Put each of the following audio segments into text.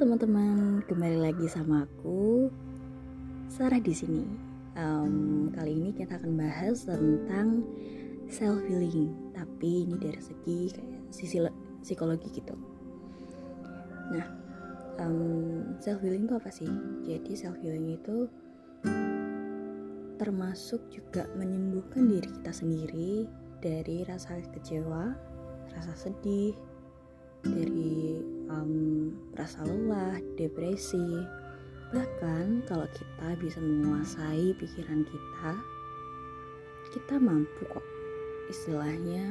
teman-teman, kembali lagi sama aku Sarah di sini. Um, kali ini kita akan bahas tentang self healing, tapi ini dari segi kayak sisi psikologi gitu. Nah, um, self healing itu apa sih? Jadi self healing itu termasuk juga menyembuhkan diri kita sendiri dari rasa kecewa, rasa sedih, dari um, rasa lelah, depresi. Bahkan kalau kita bisa menguasai pikiran kita, kita mampu kok istilahnya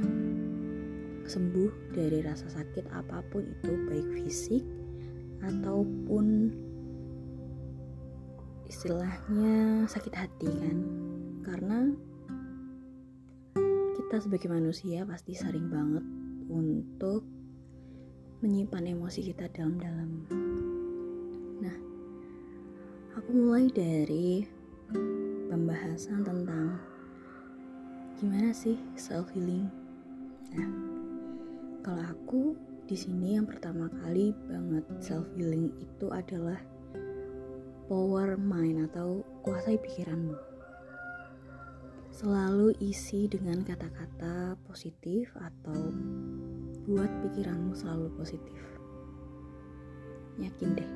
sembuh dari rasa sakit apa pun itu baik fisik ataupun istilahnya sakit hati kan karena kita sebagai manusia pasti sering banget untuk menyimpan emosi kita dalam-dalam. Nah, aku mulai dari pembahasan tentang gimana sih self healing. Nah, kalau aku di sini yang pertama kali banget self healing itu adalah power mind atau kuasai pikiranmu. Selalu isi dengan kata-kata positif atau buat pikiranmu selalu positif. Yakin deh,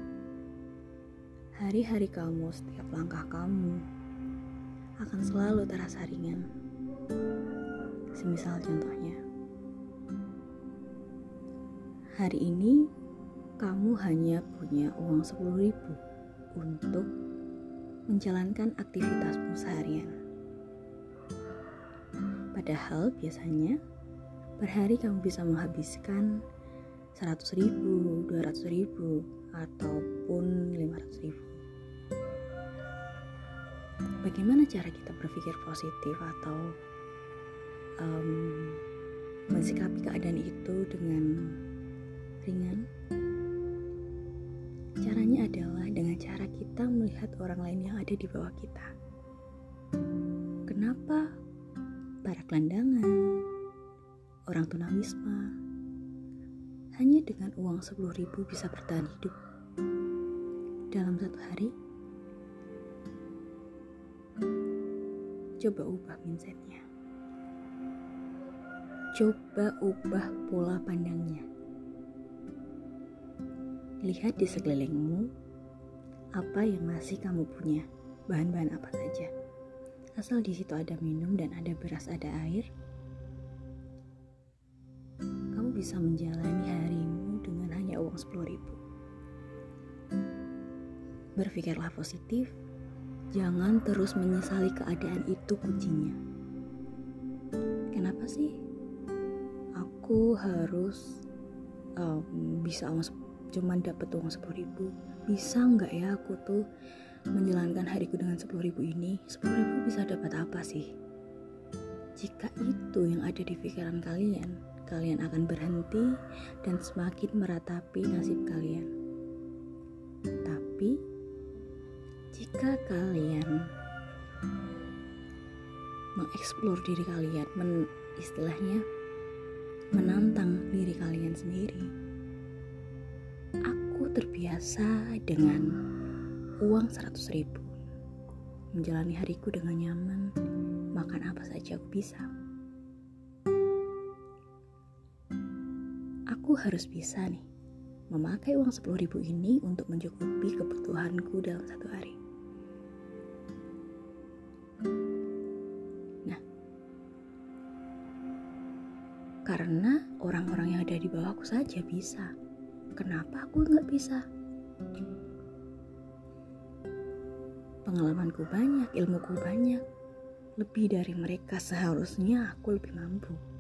hari-hari kamu, setiap langkah kamu akan selalu terasa ringan. Semisal contohnya, hari ini kamu hanya punya uang 10 ribu untuk menjalankan aktivitasmu seharian. Padahal biasanya Per hari kamu bisa menghabiskan 100 ribu, 200 ribu, ataupun 500 ribu. Bagaimana cara kita berpikir positif atau um, mensikapi keadaan itu dengan ringan? Caranya adalah dengan cara kita melihat orang lain yang ada di bawah kita. Kenapa para gelandangan, orang tunawisma. Hanya dengan uang 10 ribu bisa bertahan hidup dalam satu hari. Coba ubah mindsetnya. Coba ubah pola pandangnya. Lihat di sekelilingmu apa yang masih kamu punya, bahan-bahan apa saja. Asal di situ ada minum dan ada beras, ada air, bisa menjalani harimu dengan hanya uang 10 ribu. Berpikirlah positif, jangan terus menyesali keadaan itu kuncinya. Kenapa sih aku harus um, bisa uang cuman dapat uang 10 ribu? Bisa nggak ya aku tuh menjalankan hariku dengan 10 ribu ini? 10 ribu bisa dapat apa sih? Jika itu yang ada di pikiran kalian, kalian akan berhenti dan semakin meratapi nasib kalian. Tapi, jika kalian mengeksplor diri kalian, men, istilahnya menantang diri kalian sendiri, aku terbiasa dengan uang 100 ribu menjalani hariku dengan nyaman, makan apa saja aku bisa. Harus bisa nih memakai uang 10 ribu ini untuk mencukupi kebutuhanku dalam satu hari. Nah, karena orang-orang yang ada di bawahku saja bisa, kenapa aku nggak bisa? Pengalamanku banyak, ilmuku banyak, lebih dari mereka seharusnya aku lebih mampu.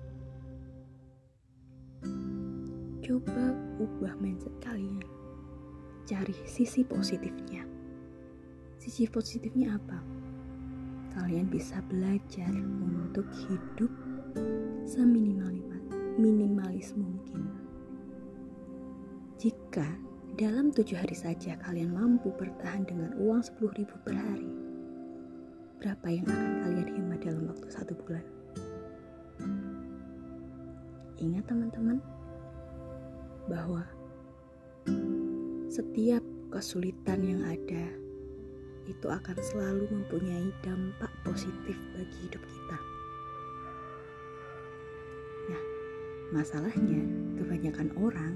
Coba ubah mindset kalian. Cari sisi positifnya. Sisi positifnya apa? Kalian bisa belajar untuk hidup seminimalis minimalis mungkin. Jika dalam tujuh hari saja kalian mampu bertahan dengan uang 10 ribu per hari, berapa yang akan kalian hemat dalam waktu satu bulan? Ingat teman-teman, bahwa setiap kesulitan yang ada itu akan selalu mempunyai dampak positif bagi hidup kita. Nah, masalahnya kebanyakan orang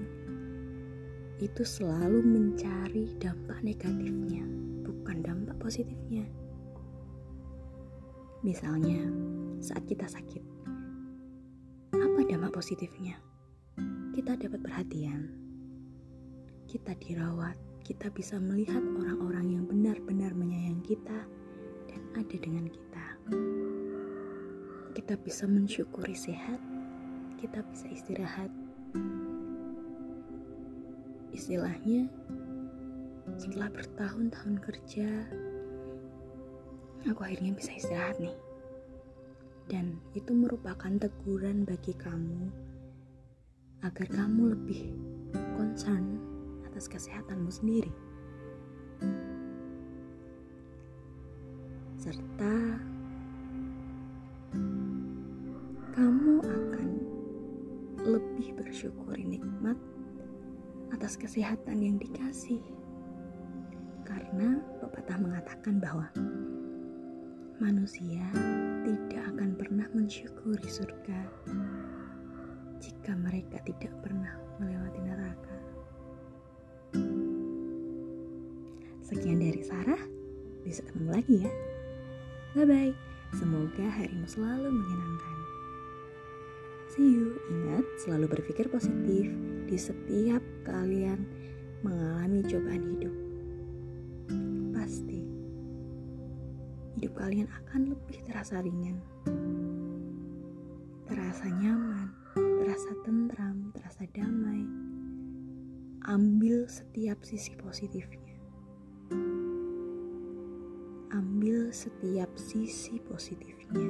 itu selalu mencari dampak negatifnya, bukan dampak positifnya. Misalnya, saat kita sakit, apa dampak positifnya? Kita dapat perhatian, kita dirawat, kita bisa melihat orang-orang yang benar-benar menyayangi kita dan ada dengan kita. Kita bisa mensyukuri sehat, kita bisa istirahat, istilahnya setelah bertahun-tahun kerja aku akhirnya bisa istirahat nih. Dan itu merupakan teguran bagi kamu agar kamu lebih concern atas kesehatanmu sendiri serta kamu akan lebih bersyukuri nikmat atas kesehatan yang dikasih. Karena pepatah mengatakan bahwa manusia tidak akan pernah mensyukuri surga jika mereka tidak pernah melewati neraka. Sekian dari Sarah, bisa ketemu lagi ya. Bye bye. Semoga harimu selalu menyenangkan. See you. Ingat, selalu berpikir positif di setiap kalian mengalami cobaan hidup. Pasti hidup kalian akan lebih terasa ringan, terasa nyaman, terasa tentram, terasa damai. Ambil setiap sisi positifnya. Ambil setiap sisi positifnya.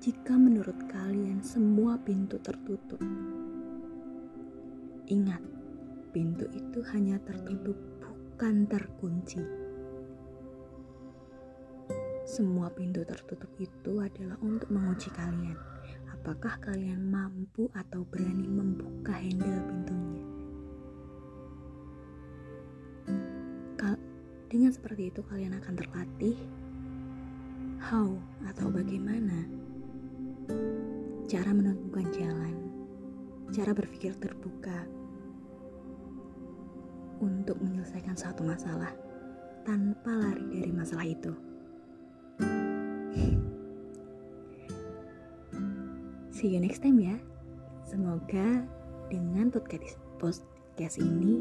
Jika menurut kalian semua pintu tertutup, ingat, pintu itu hanya tertutup, bukan terkunci. Semua pintu tertutup itu adalah untuk menguji kalian. Apakah kalian mampu atau berani membuka handle pintunya? Dengan seperti itu, kalian akan terlatih how atau bagaimana cara menemukan jalan, cara berpikir terbuka untuk menyelesaikan satu masalah tanpa lari dari masalah itu. See you next time ya. Semoga dengan podcast ini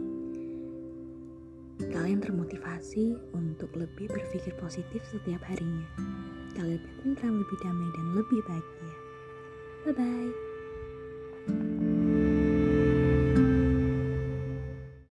kalian termotivasi untuk lebih berpikir positif setiap harinya. Kalian lebih tentram, lebih damai, dan lebih bahagia. Bye bye.